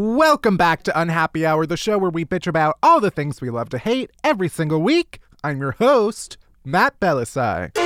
Welcome back to Unhappy Hour, the show where we bitch about all the things we love to hate every single week. I'm your host, Matt Bellassai.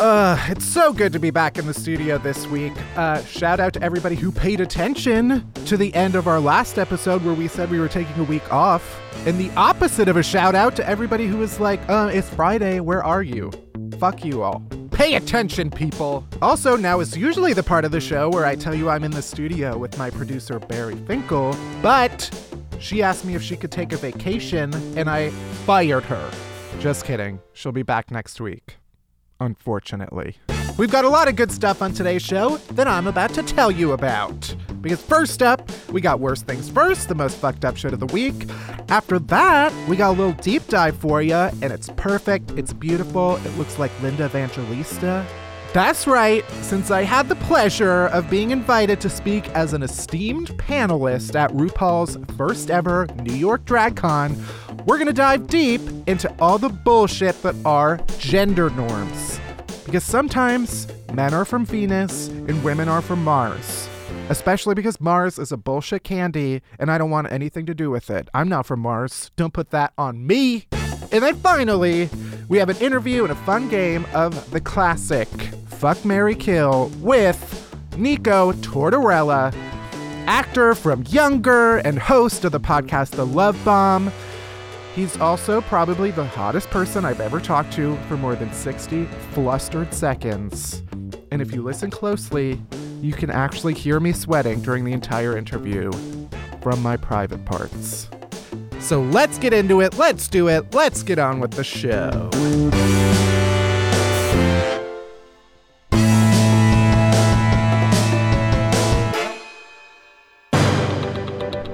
Uh, it's so good to be back in the studio this week. Uh, shout out to everybody who paid attention to the end of our last episode where we said we were taking a week off. And the opposite of a shout out to everybody who was like, uh, it's Friday, where are you? Fuck you all. Pay attention, people. Also, now is usually the part of the show where I tell you I'm in the studio with my producer, Bari Finkel, but she asked me if she could take a vacation, and I fired her. Just kidding. She'll be back next week unfortunately. We've got a lot of good stuff on today's show that I'm about to tell you about. Because first up, we got Worst Things First, the most fucked up shit of the week. After that, we got a little deep dive for you, and it's perfect, it's beautiful, it looks like Linda Evangelista. That's right, since I had the pleasure of being invited to speak as an esteemed panelist at RuPaul's first ever New York DragCon, we're gonna dive deep into all the bullshit that are gender norms. Because sometimes men are from Venus and women are from Mars. Especially because Mars is a bullshit candy and I don't want anything to do with it. I'm not from Mars. Don't put that on me. And then finally, we have an interview and a fun game of the classic Fuck Marry Kill with Nico Tortorella, actor from Younger and host of the podcast The Love Bomb. He's also probably the hottest person I've ever talked to for more than 60 flustered seconds. And if you listen closely, you can actually hear me sweating during the entire interview from my private parts. So let's get into it, let's do it, let's get on with the show.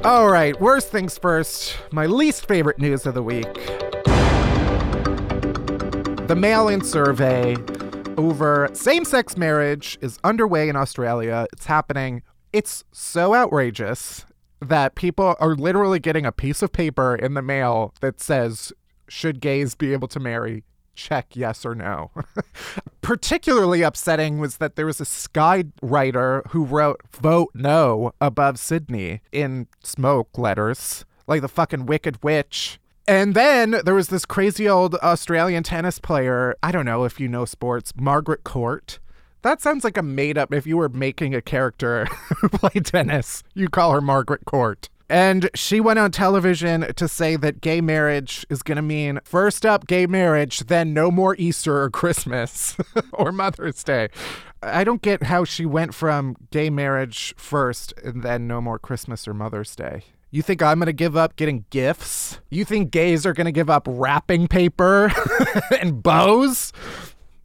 All right, worst things first. My least favorite news of the week. The mail in survey over same sex marriage is underway in Australia. It's happening. It's so outrageous that people are literally getting a piece of paper in the mail that says, Should gays be able to marry? check yes or no. Particularly upsetting was that there was a Sky writer who wrote vote no above Sydney in smoke letters, like the fucking Wicked Witch. And then there was this crazy old Australian tennis player. I don't know if you know sports, Margaret Court. That sounds like a made up. If you were making a character played tennis, you call her Margaret Court. And she went on television to say that gay marriage is going to mean first up gay marriage, then no more Easter or Christmas or Mother's Day. I don't get how she went from gay marriage first and then no more Christmas or Mother's Day. You think I'm going to give up getting gifts? You think gays are going to give up wrapping paper and bows?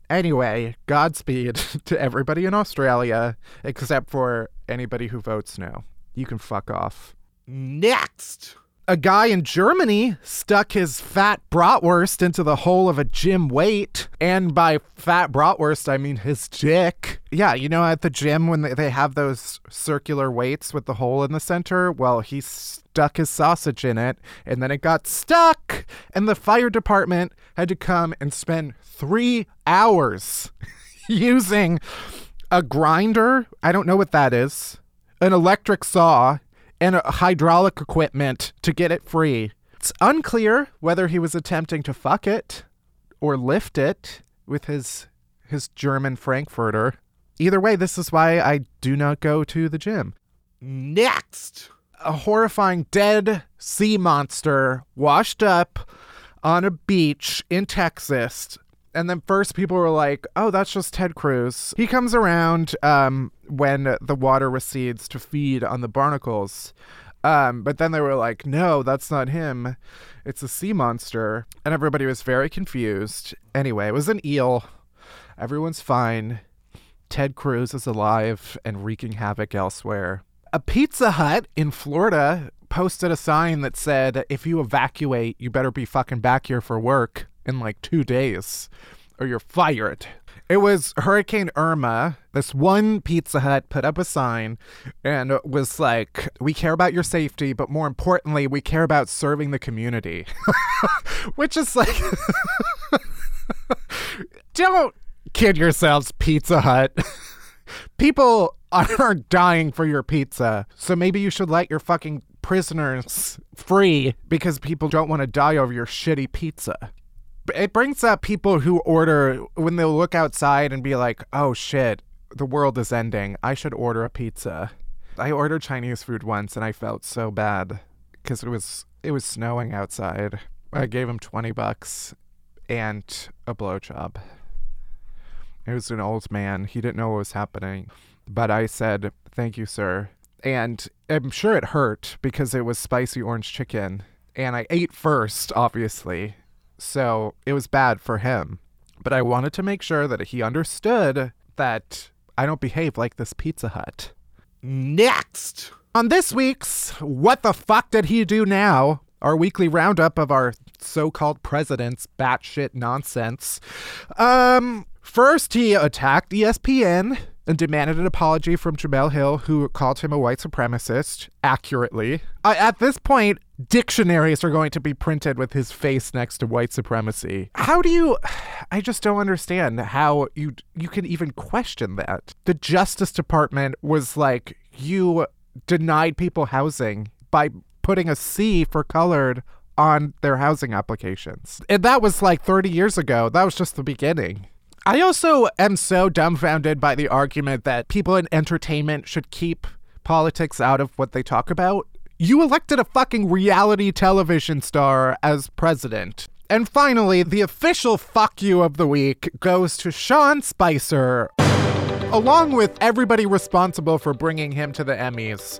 Anyway, Godspeed to everybody in Australia, except for anybody who votes no. You can fuck off. Next! A guy in Germany stuck his fat bratwurst into the hole of a gym weight. And by fat bratwurst, I mean his dick. Yeah, you know, at the gym when they have those circular weights with the hole in the center? Well, he stuck his sausage in it, and then it got stuck. And the fire department had to come and spend three hours using a grinder. I don't know what that is. An electric saw and hydraulic equipment to get it free. It's unclear whether he was attempting to fuck it or lift it with his his German Frankfurter. Either way, this is why I do not go to the gym. Next, a horrifying dead sea monster washed up on a beach in Texas and then first people were like, "Oh, that's just Ted Cruz." He comes around um, when the water recedes to feed on the barnacles. Um, but then they were like, "No, that's not him. It's a sea monster." And everybody was very confused. Anyway, it was an eel. Everyone's fine. Ted Cruz is alive and wreaking havoc elsewhere. A Pizza Hut in Florida posted a sign that said, if you evacuate, you better be fucking back here for work in like two days or you're fired. It was Hurricane Irma. This one Pizza Hut put up a sign and was like, We care about your safety, but more importantly, we care about serving the community. Which is like, don't kid yourselves, Pizza Hut. People are dying for your pizza. So maybe you should let your fucking prisoners free because people don't want to die over your shitty pizza it brings up people who order when they'll look outside and be like, "Oh shit, the world is ending. I should order a pizza." I ordered Chinese food once and I felt so bad because it was it was snowing outside. I gave him 20 bucks and a blowjob. It was an old man. He didn't know what was happening. But I said, "Thank you, sir." And I'm sure it hurt because it was spicy orange chicken and I ate first, obviously so it was bad for him. But I wanted to make sure that he understood that I don't behave like this Pizza Hut. Next! On this week's What the Fuck Did He Do Now? Our weekly roundup of our so called president's batshit nonsense. Um, first, he attacked ESPN and demanded an apology from Jemele Hill, who called him a white supremacist accurately. Uh, at this point, dictionaries are going to be printed with his face next to white supremacy. How do you? I just don't understand how you you can even question that. The Justice Department was like, you denied people housing by putting a C for colored on their housing applications. And that was like 30 years ago. That was just the beginning. I also am so dumbfounded by the argument that people in entertainment should keep politics out of what they talk about. You elected a fucking reality television star as president. And finally, the official fuck you of the week goes to Sean Spicer, along with everybody responsible for bringing him to the Emmys.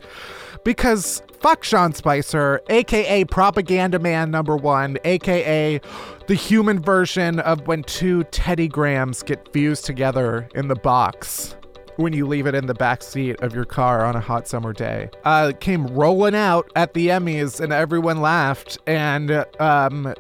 Because fuck Sean Spicer, aka Propaganda Man number one, aka the human version of when two Teddy Grahams get fused together in the box when you leave it in the back seat of your car on a hot summer day. Uh, came rolling out at the Emmys and everyone laughed and um,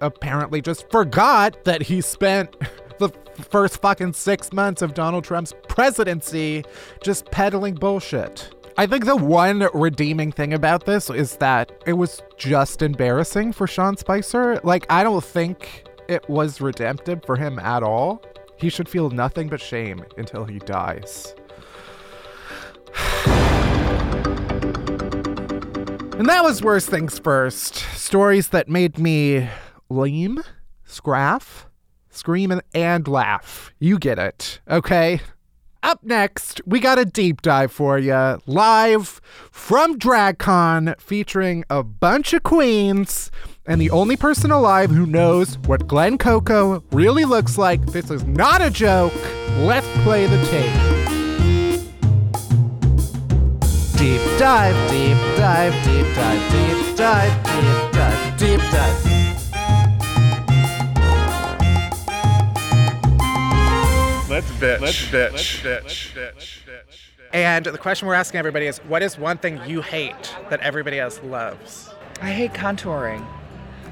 apparently just forgot that he spent the first fucking six months of Donald Trump's presidency just peddling bullshit. I think the one redeeming thing about this is that it was just embarrassing for Sean Spicer. Like, I don't think it was redemptive for him at all. He should feel nothing but shame until he dies. and that was Worst Things First. Stories that made me lame, scraff, scream, and, and laugh. You get it, okay? Up next, we got a deep dive for you, live from DragCon, featuring a bunch of queens and the only person alive who knows what Glen Coco really looks like. This is not a joke. Let's play the tape. Deep dive, deep dive, deep dive, deep dive, deep dive, deep dive. Let's bitch. Let's bitch. Let's bitch. And the question we're asking everybody is what is one thing you hate that everybody else loves? I hate contouring.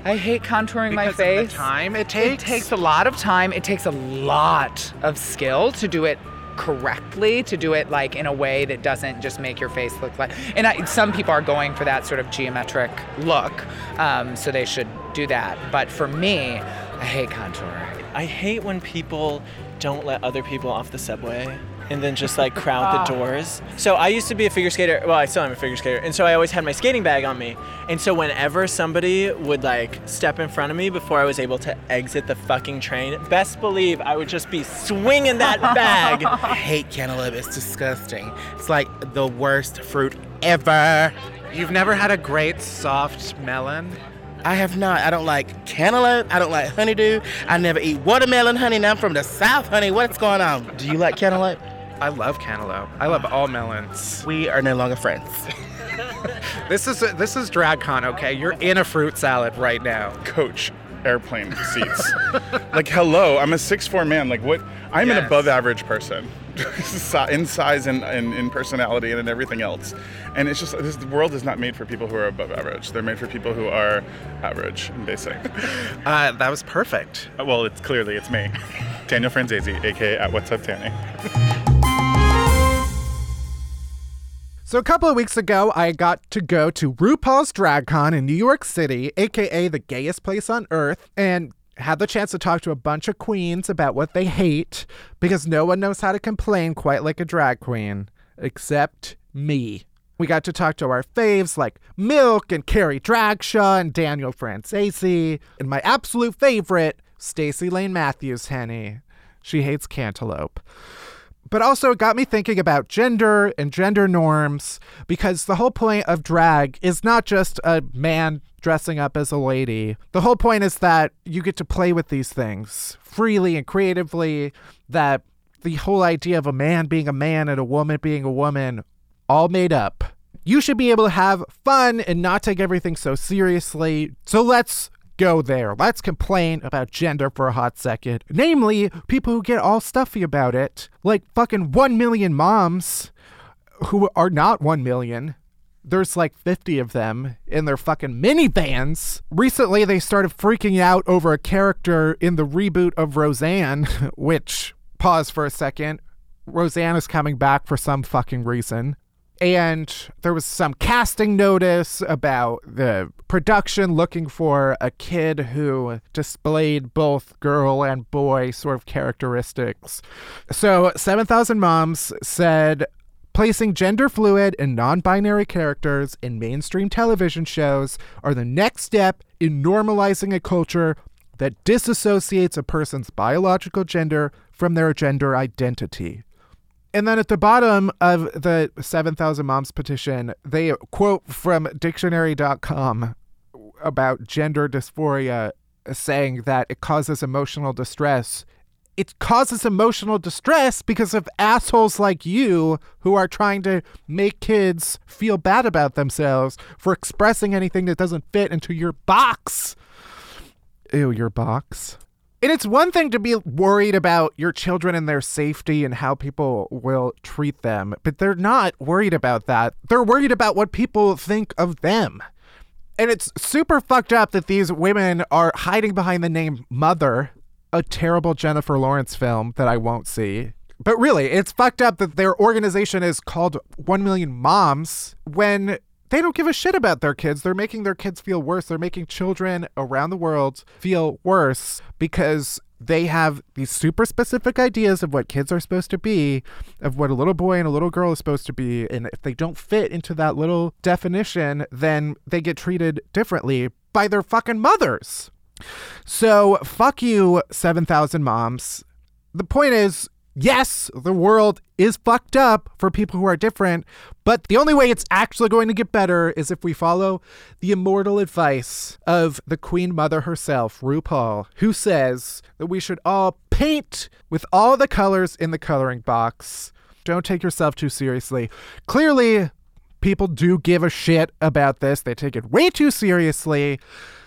I hate contouring my face. of the time it takes? It takes a lot of time. It takes a lot of skill to do it correctly, to do it like in a way that doesn't just make your face look like. And I, some people are going for that sort of geometric look, um, so they should do that. But for me, I hate contouring. I hate when people don't let other people off the subway and then just like crowd the ah. doors. So I used to be a figure skater. Well, I still am a figure skater. And so I always had my skating bag on me. And so whenever somebody would like step in front of me before I was able to exit the fucking train, best believe I would just be swinging that bag. I hate cantaloupe. It's disgusting. It's like the worst fruit ever. You've never had a great soft melon? I have not. I don't like cantaloupe. I don't like honeydew. I never eat watermelon honey. Now I'm from the South, honey. What's going on? Do you like cantaloupe? I love cantaloupe. I love all melons. We are no longer friends. This is this is DragCon, okay? You're in a fruit salad right now. Coach airplane seats. like, hello, I'm a six four man. Like, what? I'm Yes. an above average person. si- in size and, and in personality and in everything else. And it's just this the world is not made for people who are above average. They're made for people who are average and basic. Uh, that was perfect. well, it's clearly it's me, Daniel Franzese, aka at What's Up Tanny. So a couple of weeks ago, I got to go to RuPaul's DragCon in New York City, aka the gayest place on earth, and had the chance to talk to a bunch of queens about what they hate because no one knows how to complain quite like a drag queen, except me. We got to talk to our faves like Milk and Carrie Dragshaw and Daniel Franzese, and my absolute favorite, Stacy Layne Matthews Henny. She hates cantaloupe but also it got me thinking about gender and gender norms because the whole point of drag is not just a man dressing up as a lady. The whole point is that you get to play with these things freely and creatively, that the whole idea of a man being a man and a woman being a woman all made up. You should be able to have fun and not take everything so seriously. So let's go there. Let's complain about gender for a hot second. Namely, people who get all stuffy about it, like fucking 1 million moms who are not 1 million. There's like 50 of them in their fucking minivans. Recently, they started freaking out over a character in the reboot of Roseanne, which, pause for a second, Roseanne is coming back for some fucking reason and there was some casting notice about the production looking for a kid who displayed both girl and boy sort of characteristics. So 7,000 Moms said placing gender fluid and non binary characters in mainstream television shows are the next step in normalizing a culture that disassociates a person's biological gender from their gender identity. And then at the bottom of the 7,000 Moms petition, they quote from dictionary.com about gender dysphoria saying that it causes emotional distress. It causes emotional distress because of assholes like you who are trying to make kids feel bad about themselves for expressing anything that doesn't fit into your box. Ew, your box. And it's one thing to be worried about your children and their safety and how people will treat them, but they're not worried about that. They're worried about what people think of them. And it's super fucked up that these women are hiding behind the name Mother, a terrible Jennifer Lawrence film that I won't see. But really, it's fucked up that their organization is called 1 Million Moms when they don't give a shit about their kids. They're making their kids feel worse. They're making children around the world feel worse because they have these super specific ideas of what kids are supposed to be, of what a little boy and a little girl is supposed to be. And if they don't fit into that little definition, then they get treated differently by their fucking mothers. So, fuck you, 7,000 moms. The point is, yes, the world is fucked up for people who are different, but the only way it's actually going to get better is if we follow the immortal advice of the Queen Mother herself, RuPaul, who says that we should all paint with all the colors in the coloring box. Don't take yourself too seriously. Clearly, people do give a shit about this, they take it way too seriously.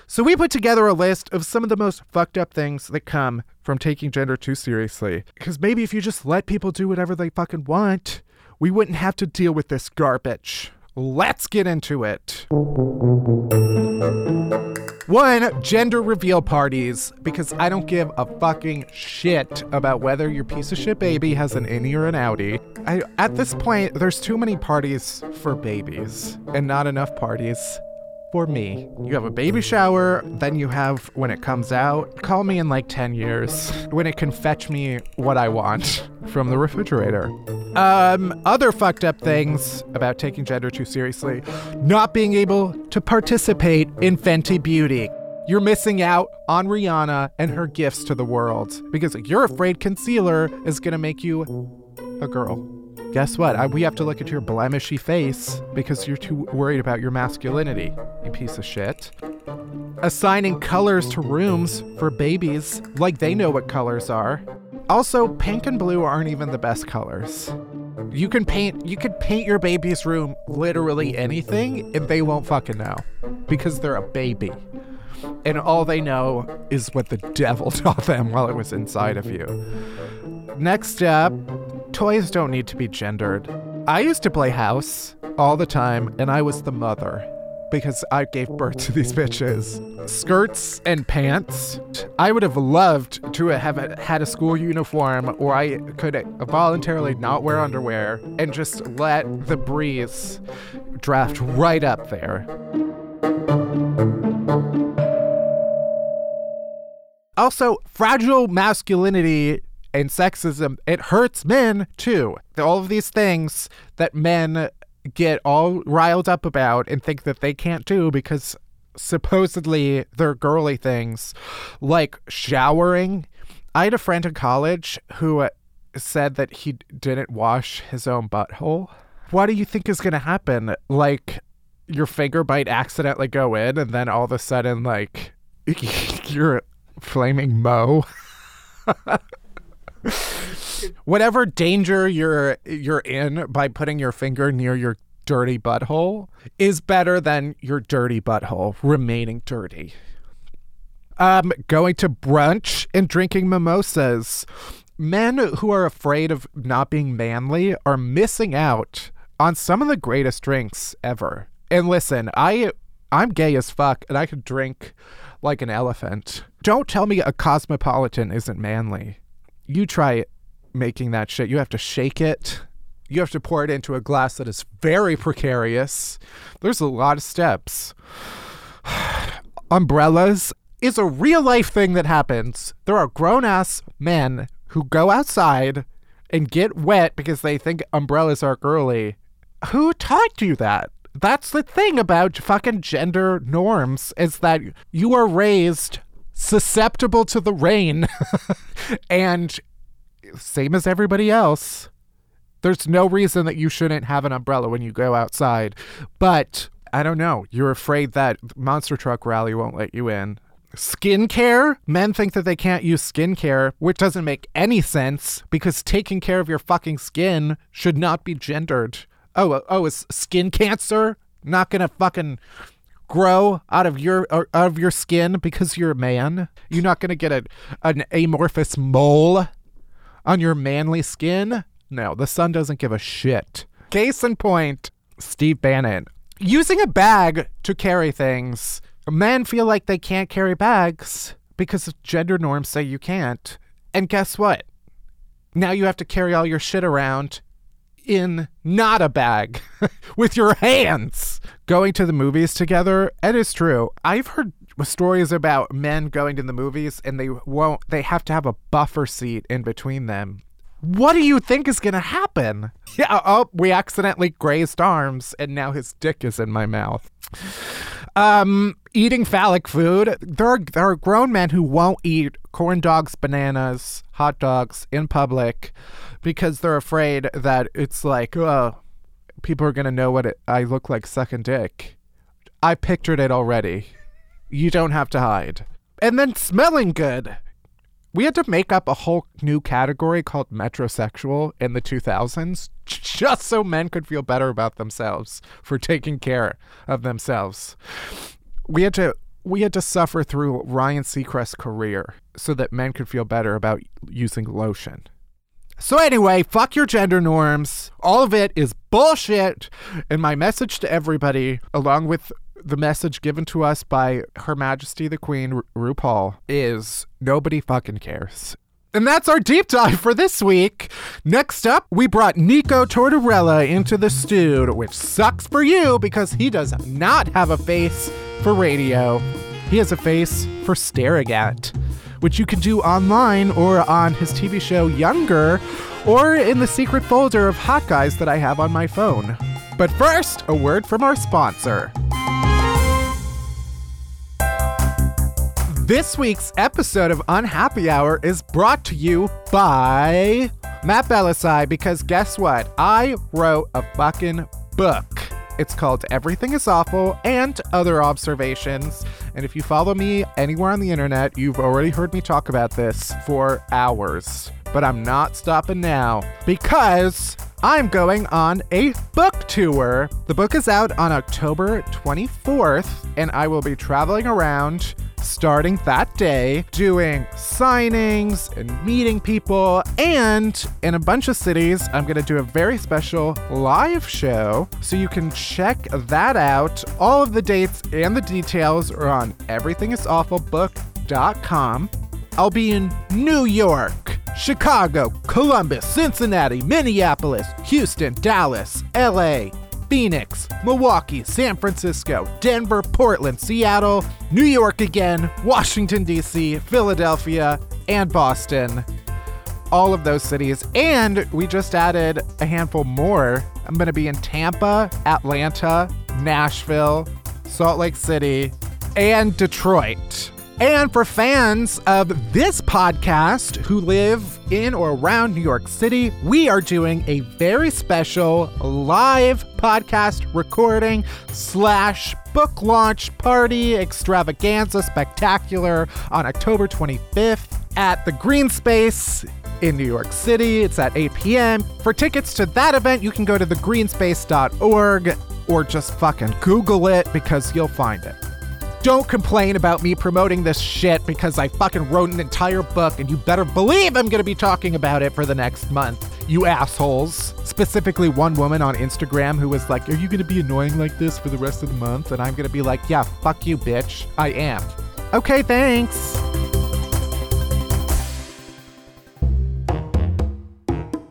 So we put together a list of some of the most fucked up things that come from taking gender too seriously. Because maybe if you just let people do whatever they fucking want, we wouldn't have to deal with this garbage. Let's get into it. One, gender reveal parties, because I don't give a fucking shit about whether your piece of shit baby has an innie or an outie. I, at this point, there's too many parties for babies and not enough parties for me. You have a baby shower, then you have when it comes out. Call me in like 10 years when it can fetch me what I want from the refrigerator. Um, other fucked up things about taking gender too seriously not being able to participate in Fenty Beauty. You're missing out on Rihanna and her gifts to the world because you're afraid concealer is gonna make you a girl guess what? I, we have to look at your blemishy face because you're too worried about your masculinity, you piece of shit. Assigning colors to rooms for babies like they know what colors are. Also, pink and blue aren't even the best colors. You can paint you could paint your baby's room literally anything and they won't fucking know because they're a baby. And all they know is what the devil taught them while it was inside of you. Next up, toys don't need to be gendered. I used to play house all the time, and I was the mother because I gave birth to these bitches. Skirts and pants. I would have loved to have had a school uniform where I could voluntarily not wear underwear and just let the breeze draft right up there. Also, fragile masculinity and sexism, it hurts men too. All of these things that men get all riled up about and think that they can't do because supposedly they're girly things like showering. I had a friend in college who uh, said that he didn't wash his own butthole. What do you think is going to happen? Like your finger might accidentally go in and then all of a sudden like you're flaming mo. whatever danger you're you're in by putting your finger near your dirty butthole is better than your dirty butthole remaining dirty. Um, going to brunch and drinking mimosas. Men who are afraid of not being manly are missing out on some of the greatest drinks ever. And listen, I I'm gay as fuck and I could drink like an elephant. Don't tell me a cosmopolitan isn't manly. You try making that shit. You have to shake it. You have to pour it into a glass that is very precarious. There's a lot of steps. Umbrellas is a real life thing that happens. There are grown ass men who go outside and get wet because they think umbrellas are girly. Who taught you that? That's the thing about fucking gender norms is that you are raised susceptible to the rain and same as everybody else. There's no reason that you shouldn't have an umbrella when you go outside. But I don't know. You're afraid that monster truck rally won't let you in. Skincare? Men think that they can't use skincare, which doesn't make any sense because taking care of your fucking skin should not be gendered. Oh, oh, is skin cancer not gonna fucking grow out of your out of your skin because you're a man? You're not gonna get a, an amorphous mole on your manly skin? No, the sun doesn't give a shit. Case in point, Steve Bannon. Using a bag to carry things. Men feel like they can't carry bags because gender norms say you can't. And guess what? Now you have to carry all your shit around in not a bag with your hands. Going to the movies together, it is true. I've heard stories about men going to the movies and they won't they have to have a buffer seat in between them what do you think is going to happen? Yeah, oh, we accidentally grazed arms and now his dick is in my mouth. Um, eating phallic food. There are, there are grown men who won't eat corn dogs, bananas, hot dogs in public because they're afraid that it's like, oh, people are going to know what it, I look like sucking dick. I pictured it already. You don't have to hide. And then smelling good we had to make up a whole new category called metrosexual in the 2000s just so men could feel better about themselves for taking care of themselves. We had to we had to suffer through Ryan Seacrest's career so that men could feel better about using lotion. So anyway, fuck your gender norms. All of it is bullshit. And my message to everybody, along with the message given to us by Her Majesty the Queen, Ru- RuPaul, is nobody fucking cares. And that's our deep dive for this week. Next up, we brought Nico Tortorella into the studio, which sucks for you because he does not have a face for radio. He has a face for staring at, which you can do online or on his TV show Younger or in the secret folder of hot guys that I have on my phone. But first, a word from our sponsor. This week's episode of Unhappy Hour is brought to you by Matt Bellassai because guess what? I wrote a fucking book. It's called Everything is Awful and Other Observations. And if you follow me anywhere on the internet, you've already heard me talk about this for hours. But I'm not stopping now because I'm going on a book tour. The book is out on October 24th, and I will be traveling around starting that day, doing signings and meeting people. And in a bunch of cities, I'm going to do a very special live show. So you can check that out. All of the dates and the details are on everythingisawfulbook.com. I'll be in New York, Chicago, Columbus, Cincinnati, Minneapolis, Houston, Dallas, LA, Phoenix, Milwaukee, San Francisco, Denver, Portland, Seattle, New York again, Washington, D.C., Philadelphia, and Boston. All of those cities. And we just added a handful more. I'm going to be in Tampa, Atlanta, Nashville, Salt Lake City, and Detroit. And for fans of this podcast who live in or around New York City, we are doing a very special live podcast recording slash book launch party extravaganza spectacular on October 25th at the Green Space in New York City. It's at 8 p.m. For tickets to that event, you can go to thegreenspace.org or just fucking Google it because you'll find it. Don't complain about me promoting this shit because I fucking wrote an entire book and you better believe I'm gonna be talking about it for the next month. You assholes. Specifically, one woman on Instagram who was like, Are you gonna be annoying like this for the rest of the month? And I'm gonna be like, Yeah, fuck you, bitch. I am. Okay, thanks.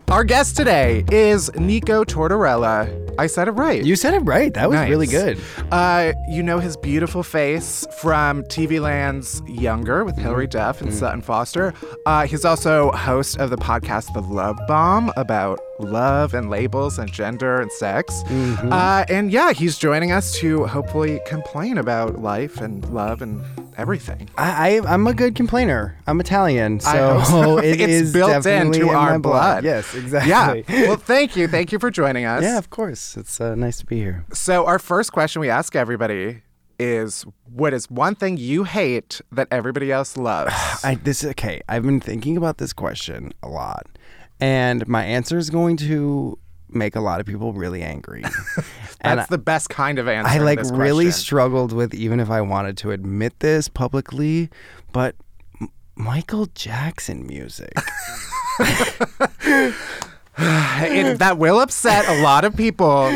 Our guest today is Nico Tortorella. I said it right. You said it right. That was really good. Uh, you know his beautiful face from TV Land's Younger with Hilary Duff and Sutton Foster. Uh, he's also host of the podcast The Love Bomb about love and labels and gender and sex. Uh, and yeah, he's joining us to hopefully complain about life and love and everything. I, I I'm a good complainer. I'm Italian, so, so. it It's is built into in our my blood. Yes, exactly. Yeah. well, thank you. Thank you for joining us. yeah, of course. It's uh, nice to be here. So, our first question we ask everybody is what is one thing you hate that everybody else loves? I this okay. I've been thinking about this question a lot, and my answer is going to make a lot of people really angry. That's the best kind of answer. I like really question. struggled with even if I wanted to admit this publicly, but M- Michael Jackson music. It- that will upset a lot of people.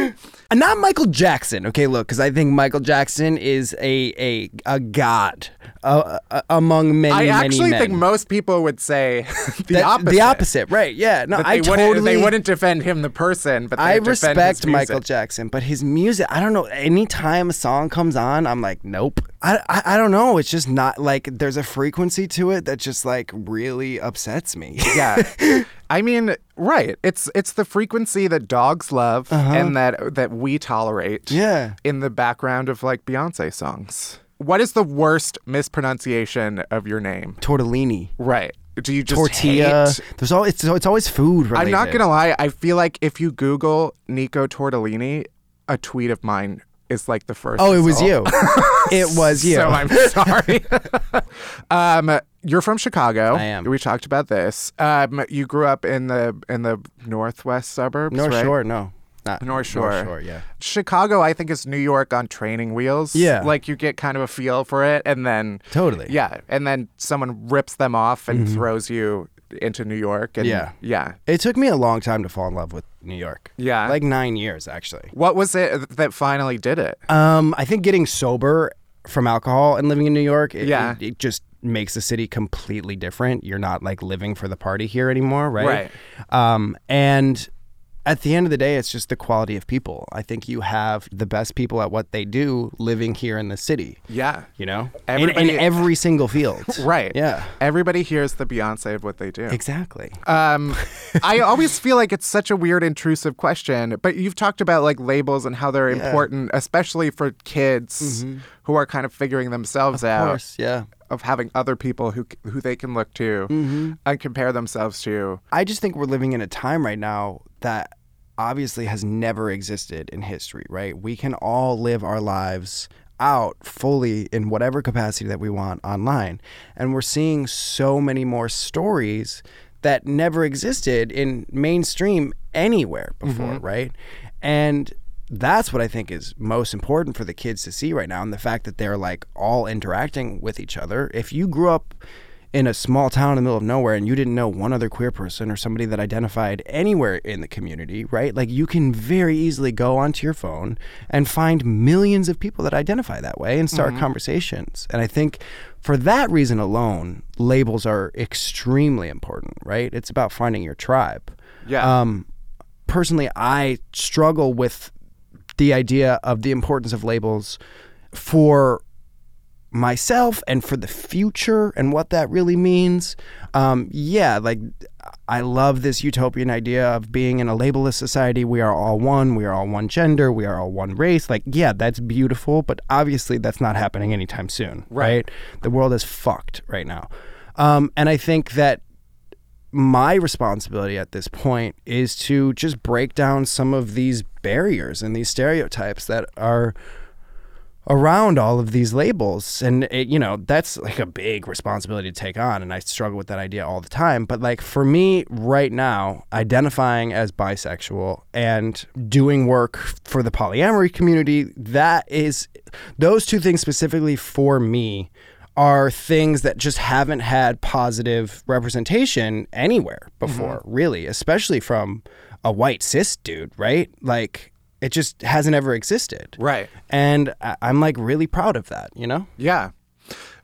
And not Michael Jackson. Okay, look, because I think Michael Jackson is a a a god uh, uh, among many I many actually men. think most people would say the That- opposite. The opposite, right? Yeah. No, I wouldn't, totally. they wouldn't defend him, the person, but I defend his respect Michael. Jackson, but his music, I don't know. Anytime a song comes on, I'm like, nope. I, I, I don't know. It's just not like there's a frequency to it that just like really upsets me. Yeah. I mean, right. It's it's the frequency that dogs love and that that we tolerate. Uh-huh. Yeah. In the background of like Beyonce songs. What is the worst mispronunciation of your name? Tortellini, Right. Do you just tortilla. hate- There's all it's it's always food related. I'm not gonna lie. I feel like if you Google Nico Tortellini, a tweet of mine is like the first. Oh, it was you. it was you. So I'm sorry. um, you're from Chicago. I am. We talked about this. Um, you grew up in the in the northwest suburbs, North right? Shore, no. Not North Shore. North Shore, yeah. Chicago, I think, is New York on training wheels. Yeah. Like you get kind of a feel for it, and then Totally. yeah, and then someone rips them off and throws you into New York. And Yeah. yeah. It took me a long time to fall in love with New York. Yeah. Like nine years, actually. What was it that finally did it? Um, I think getting sober from alcohol and living in New York, it, Yeah. it, it just makes the city completely different. You're not like living for the party here anymore, right? Right. Um, and at the end of the day, it's just the quality of people. I think you have the best people at what they do living here in the city. Yeah. You know, in, in every single field. Right. Yeah. Everybody hears the Beyonce of what they do. Exactly. Um, I always feel like it's such a weird, intrusive question, but you've talked about like labels and how they're important, especially for kids who are kind of figuring themselves Mm-hmm. Of out course, yeah. of having other people who who they can look to Mm-hmm. and compare themselves to. I just think we're living in a time right now that obviously has never existed in history, right? We can all live our lives out fully in whatever capacity that we want online. And we're seeing so many more stories that never existed in mainstream anywhere mm-hmm. before, right? And that's what I think is most important for the kids to see right now, and the fact that they're like all interacting with each other. If you grew up in a small town in the middle of nowhere and you didn't know one other queer person or somebody that identified anywhere in the community, right? Like you can very easily go onto your phone and find millions of people that identify that way and start conversations. And I think for that reason alone, labels are extremely important, right? It's about finding your tribe. Yeah. Um, personally, I struggle with the idea of the importance of labels for myself and for the future and what that really means. Um, yeah, like I love this utopian idea of being in a labelless society. We are all one. We are all one gender. We are all one race. Like, yeah, that's beautiful, but obviously that's not happening anytime soon, right? The world is fucked right now. Um, and I think that my responsibility at this point is to just break down some of these barriers and these stereotypes that are around all of these labels. And it, you know that's like a big responsibility to take on and i struggle with that idea all the time. But like for me right now identifying as bisexual and doing work for the polyamory community that is those two things specifically for me are things that just haven't had positive representation anywhere mm-hmm. before really especially from a white cis dude right? Like it just hasn't ever existed Right. and I- I'm like really proud of that, you know? Yeah.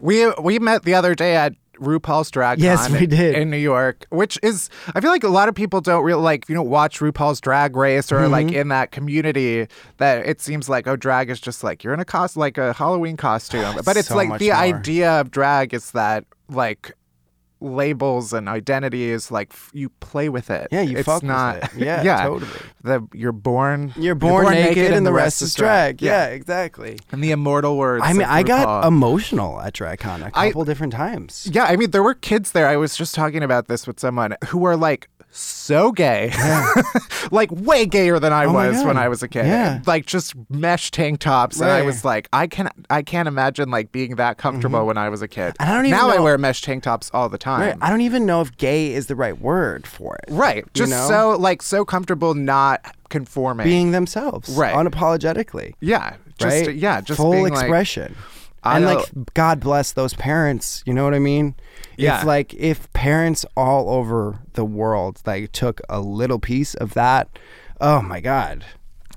We we met the other day at RuPaul's Drag Yes, Con we did. in New York, which is I feel like a lot of people don't really like you know watch RuPaul's Drag Race or like Mm-hmm. in that community that it seems like oh drag is just like you're in a cost like a Halloween costume, but it's so like the more. idea of drag is that like labels and identities like f- you play with it. Yeah, you it's fuck with it. Yeah, yeah totally. The you're born You're born, naked, and the rest is drag. Yeah. Yeah, exactly. And the immortal words. I mean, I got emotional at DragCon a I- couple different times. Yeah, I mean, there were kids there. I was just talking about this with someone who were like so gay, like way gayer than I Oh was when I was a kid. Yeah. like just mesh tank tops, and I Mm-hmm. was like, I can, I can't imagine like being that comfortable when I was a kid. And I don't even now I wear mesh tank tops all the time. Right. I don't even know if gay is the right word for it. Right, just know? so like so comfortable not conforming. Being themselves. Right. Unapologetically. yeah, just right? yeah, just full being like, expression. I and know- like God bless those parents, you know what I mean? Yeah. If like if parents all over the world like took a little piece of that, oh my God.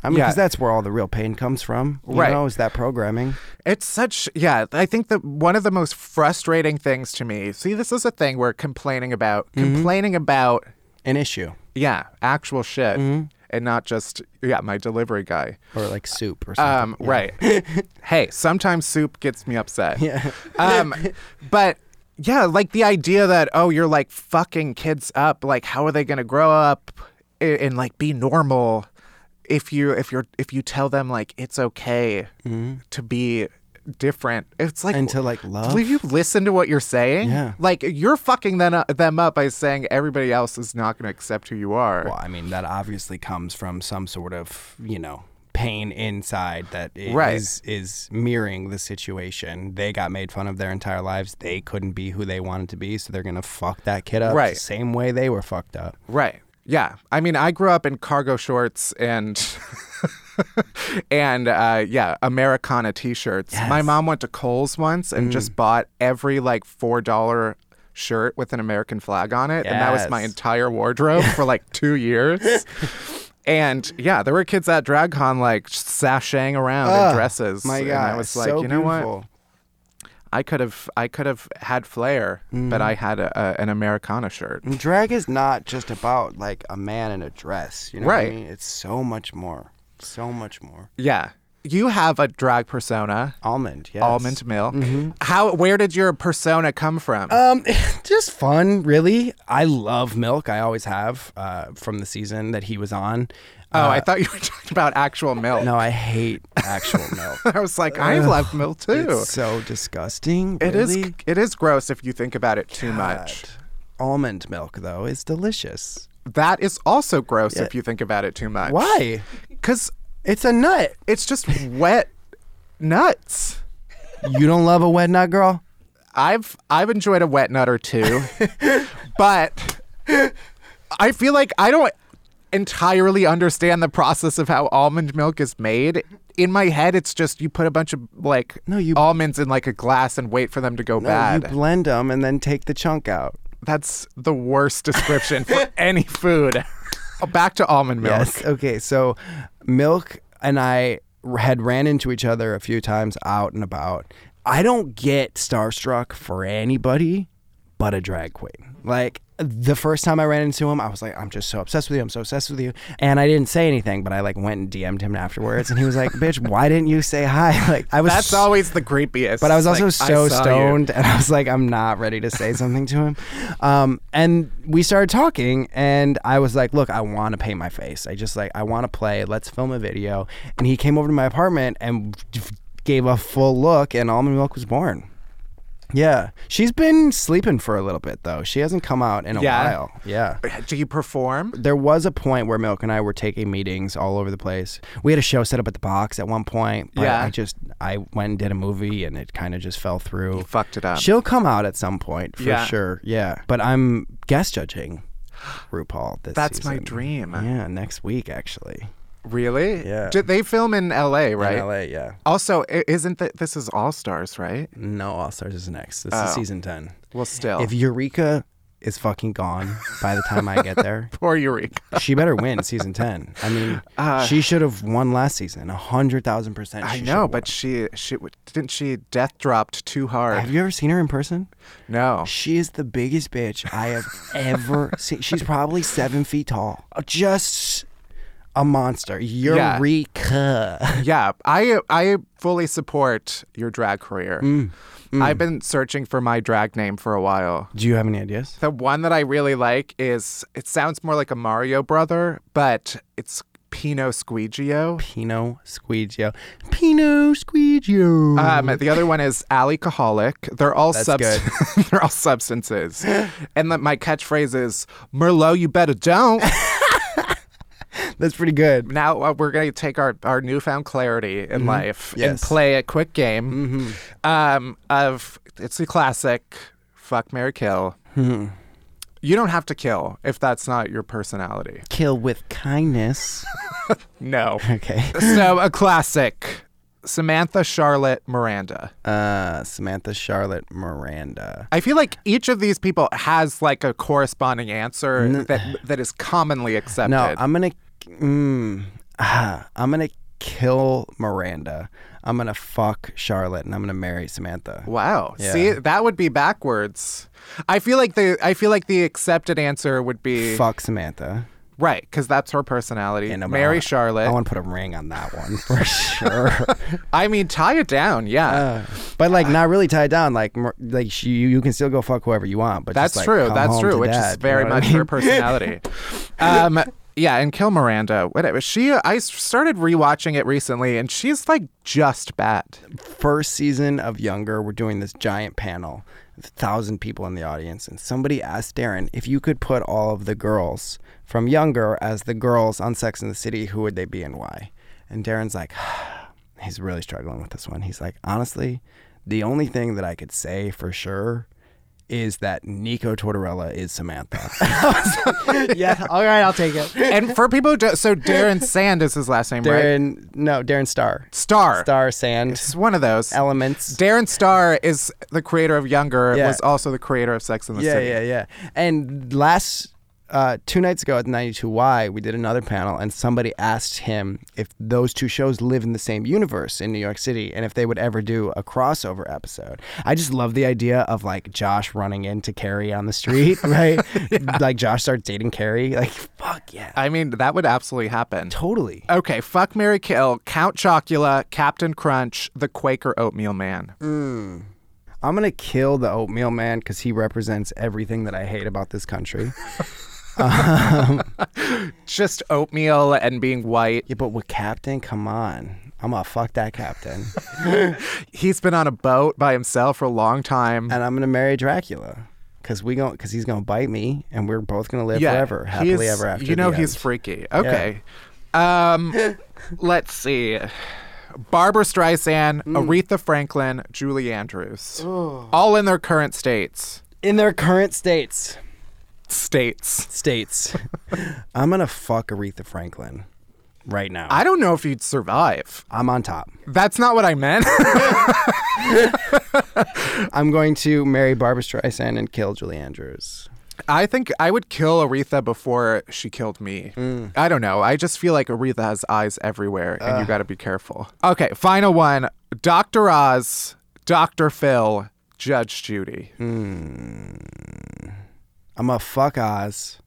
I mean, Yeah. because that's where all the real pain comes from. You Right. know, is that programming? It's such yeah. I think that one of the most frustrating things to me. See, this is a thing we're complaining about, Mm-hmm. complaining about An issue. yeah, actual shit, Mm-hmm. And not just yeah, my delivery guy. Or like soup or something. Um, right. hey, sometimes soup gets me upset. Yeah. Um, but yeah, like the idea that oh, you're like fucking kids up. Like, how are they gonna grow up and, and like be normal if you if you're if you tell them like it's okay to be different? It's like. And to, like, love? Will you listen to what you're saying? Yeah. Like you're fucking them up, uh, them up by saying everybody else is not gonna accept who you are. Well, I mean, that obviously comes from some sort of, you know, pain inside that is Right. is mirroring the situation. They got made fun of their entire lives. They couldn't be who they wanted to be, so they're gonna fuck that kid up Right. the same way they were fucked up. Right. Yeah. I mean, I grew up in cargo shorts and and uh, yeah, Americana T-shirts. My mom went to Kohl's once and Mm. just bought every like four dollar shirt with an American flag on it, and that was my entire wardrobe for like two years. And yeah, there were kids at DragCon like sashaying around in dresses. My and God, I was like, so you know what? beautiful. I could have, I could have had flair, Mm. but I had a, a, an Americana shirt. And drag is not just about like a man in a dress, you know Right. what I mean? It's so much more. So much more. Yeah, you have a drag persona. Almond, yes. almond milk. How? Where did your persona come from? Um, just fun, really. I love milk. I always have. Uh, from the season that he was on. oh, I thought you were talking about actual milk. No, I hate actual milk. I was like, I love milk too. It's so disgusting. It is. really. It is gross if you think about it too much. Almond milk, though, is delicious. That is also gross if you think about it too much. Why? Because It's a nut. it's just wet nuts. You don't love a wet nut, girl? I've I've enjoyed a wet nut or two, but I feel like I don't. entirely understand the process of how almond milk is made. In my head, it's just you put a bunch of like No, you- almonds in like a glass and wait for them to go No, bad. you blend them and then take the chunk out. That's the worst description for any food. Oh, Back to almond milk. Yes. Okay. So, Milk and I had ran into each other a few times out and about. I don't get starstruck for anybody but a drag queen. Like the first time I ran into him, I was like, I'm just so obsessed with you. I'm so obsessed with you. And I didn't say anything, but I like went and DM'd him afterwards, and he was like, "Bitch, why didn't you say hi?" Like I was. That's always the creepiest. But I was also Like, so saw you. stoned, and I was like, I'm not ready to say something to him. Um, and we started talking, and I was like, Look, I want to paint my face. I just like, I want to play. Let's film a video. And he came over to my apartment and gave a full look, and almond milk was born. Yeah, she's been sleeping for a little bit though. She hasn't come out in a Yeah? while. Yeah. Uh, do you perform? There was a point where Milk and I were taking meetings all over the place. We had a show set up at the box at one point. But Yeah. I just I went and did a movie and it kind of just fell through. You fucked it up. She'll come out at some point for Yeah. sure. Yeah. But I'm guest judging RuPaul this season. That's my season. dream. Yeah, next week actually. Really? Yeah. Did they film in L.A. Right? In LA, yeah. Also, isn't that this is All Stars, right? No, All Stars is next. This Oh. is season 10. Well, still. If Eureka is fucking gone by the time I get there, Poor Eureka. she better win season 10. I mean, Uh, she should have won last season. A 100,000%. I know, but she she didn't she death dropped too hard. Have you ever seen her in person? no. She is the biggest bitch I have ever seen. She's probably seven feet tall. Just a monster. Eureka. Yeah, I I fully support your drag career. Mm, I've been searching for my drag name for a while. Do you have any ideas? The one that I really like is it sounds more like a Mario brother, but it's Pino Squeegio. Pino Squeegio. Pino Squeegio. Um, the other one is alcoholic. They're all That's subst- they're all substances. and the, my catchphrase is Merlot, you better don't. That's pretty good. now uh, we're gonna take our, our newfound clarity in life and Mm-hmm. Yes. Mm-hmm. play a quick game. Um, of it's a classic. Fuck, Marry kill. Hmm. You don't have to kill if that's not your personality. Kill with kindness. No. Okay. so a classic. Samantha, Charlotte, Miranda. Uh, Samantha Charlotte Miranda. I feel like each of these people has like a corresponding answer that that is commonly accepted. No, I'm gonna. Mm, ah, I'm gonna kill Miranda. I'm gonna fuck Charlotte, and I'm gonna marry Samantha. Wow. Yeah. See, that would be backwards. I feel like the I feel like the accepted answer would be Fuck Samantha. right because that's her personality. And I'm- Marry wanna- Charlotte. I want to put a ring on that one for sure. I mean, tie it down. Yeah, Uh, but like, not really tied down. Like, like she, you, you can still go fuck whoever you want. But that's just, like, true. That's true. Which is dad, you very know what I much her personality. um, yeah, and kill Miranda. Whatever. She, I started rewatching it recently, and she's like just bad. First season of Younger, we're doing this giant panel, thousand people in the audience, and somebody asked Darren if you could put all of the girls from Younger as the girls on Sex in the City, who would they be and why? And Darren's like, he's really struggling with this one. He's like, honestly, the only thing that I could say for sure is that Nico Tortorella is Samantha. yeah, all right, I'll take it. And for people, who do, so Darren Sand is his last name, right? Darren, no, Darren Star. Star. Star Sand. It's one of those. Elements. Darren Star is the creator of Younger. Yeah. Was also the creator of Sex in the yeah, City. Yeah, yeah, yeah. And last uh, two nights ago at 92Y, we did another panel, and somebody asked him if those two shows live in the same universe in New York City, and if they would ever do a crossover episode. I just love the idea of like Josh running into Carrie on the street, right? Like Josh starts dating Carrie. Like, fuck yeah, I mean, that would absolutely happen. totally. Okay, fuck Marry Kill, Count Chocula, Captain Crunch, the Quaker Oatmeal Man. I'm gonna kill the oatmeal man because he represents everything that I hate about this country. Just oatmeal and being white. yeah, but with Captain, come on. I'm gonna fuck that captain. He's been on a boat by himself for a long time. and I'm gonna marry Dracula because we going because he's gonna bite me, and we're both gonna live forever, happily he's- ever after. You know the he's end. freaky. Okay. Um, let's see. Barbra Streisand, Mm. Aretha Franklin, Julie Andrews, all in their current states. in their current states. States. States. I'm gonna fuck Aretha Franklin right now. I don't know if you'd survive. I'm on top. That's not what I meant. I'm going to marry Barbra Streisand and kill Julie Andrews. I think I would kill Aretha before she killed me. Mm. I don't know. I just feel like Aretha has eyes everywhere and you got to be careful. Okay, final one. Dr. Oz, Dr. Phil, Judge Judy. Hmm. I'm gonna fuck Oz,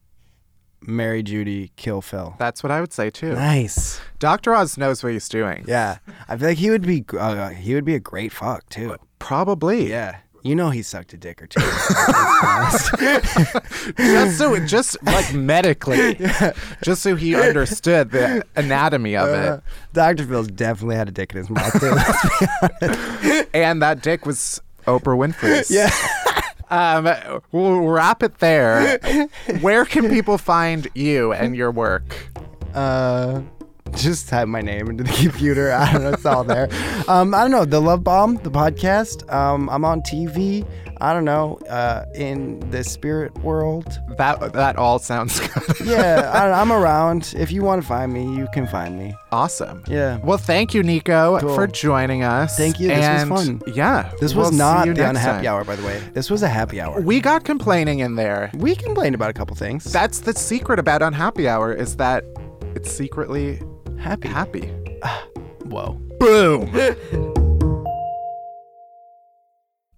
marry Judy, kill Phil. That's what I would say too. Nice. Dr. Oz knows what he's doing. Yeah, I feel like he would be. Uh, he would be a great fuck too. Probably. Yeah, you know he sucked a dick or two. Just so just like medically. Just so he understood the anatomy of it. Dr. Phil's definitely had a dick in his mouth too. let's be honest. And that dick was Oprah Winfrey's. yeah. Um, we'll wrap it there. Where can people find you and your work? Uh, just type my name into the computer. I don't know. It's all there. Um, I don't know. The Love Bomb, the podcast. Um, I'm on TV. I don't know. Uh, in the spirit world. That that all sounds good. Yeah, I, I'm around. If you want to find me, you can find me. awesome. Yeah. Well, thank you, Nico, Cool. for joining us. Thank you. This was fun. Yeah. This we'll was not the unhappy time. hour, by the way. This was a happy hour. We got complaining in there. We complained about a couple things. That's the secret about unhappy hour is that it's secretly happy. happy. Whoa. Boom.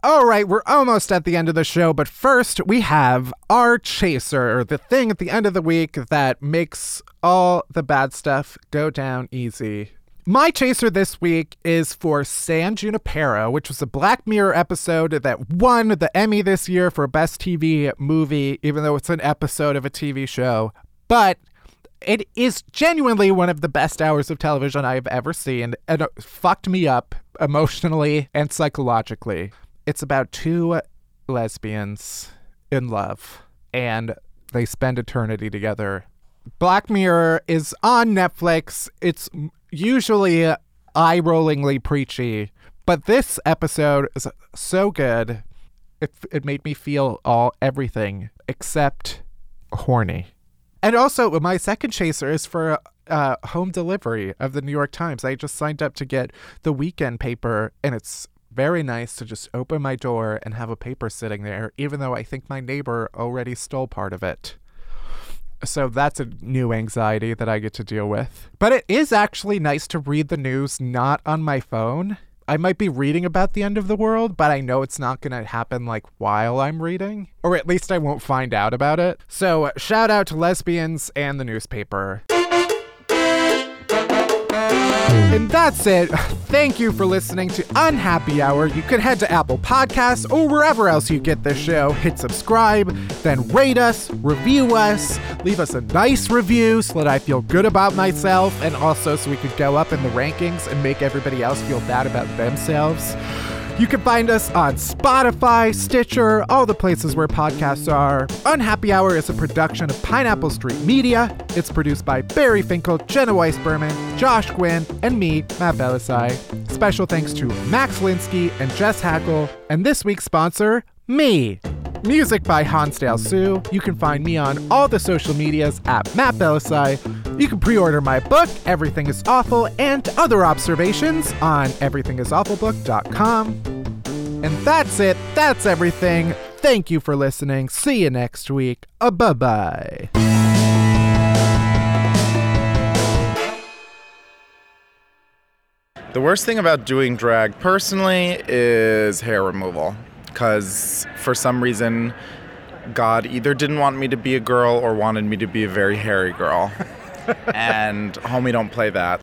All right, we're almost at the end of the show, but first we have our chaser, the thing at the end of the week that makes all the bad stuff go down easy. My chaser this week is for San Junipero, which was a Black Mirror episode that won the Emmy this year for Best TV Movie, even though it's an episode of a TV show. But it is genuinely one of the best hours of television I've ever seen, and it fucked me up emotionally and psychologically. It's about two lesbians in love, and they spend eternity together. Black Mirror is on Netflix. It's usually eye rollingly preachy, but this episode is so good. It, it made me feel all everything except horny. And also, my second chaser is for uh, home delivery of the New York Times. I just signed up to get the weekend paper, and it's very nice to just open my door and have a paper sitting there, even though I think my neighbor already stole part of it. So that's a new anxiety that I get to deal with. But it is actually nice to read the news not on my phone. I might be reading about the end of the world, but I know it's not going to happen like while I'm reading, or at least I won't find out about it. So, shout out to lesbians and the newspaper. And that's it. Thank you for listening to Unhappy Hour. You can head to Apple Podcasts or wherever else you get this show, hit subscribe, then rate us, review us, leave us a nice review so that I feel good about myself and also so we could go up in the rankings and make everybody else feel bad about themselves. You can find us on Spotify, Stitcher, all the places where podcasts are. Unhappy Hour is a production of Pineapple Street Media. It's produced by Bari Finkel, Jenna Weiss Berman, Josh Gwynn, and me, Matt Bellassai. Special thanks to Max Linsky and Jess Hackle, and this week's sponsor, me. Music by Hansdale Hsu. You can find me on all the social medias at Matt Bellassai. You can pre-order my book, Everything is Awful, and other observations on everythingisawfulbook.com. And that's it. That's everything. Thank you for listening. See you next week. Uh, bye-bye. The worst thing about doing drag personally is hair removal. Because for some reason, God either didn't want me to be a girl or wanted me to be a very hairy girl. and homie, don't play that.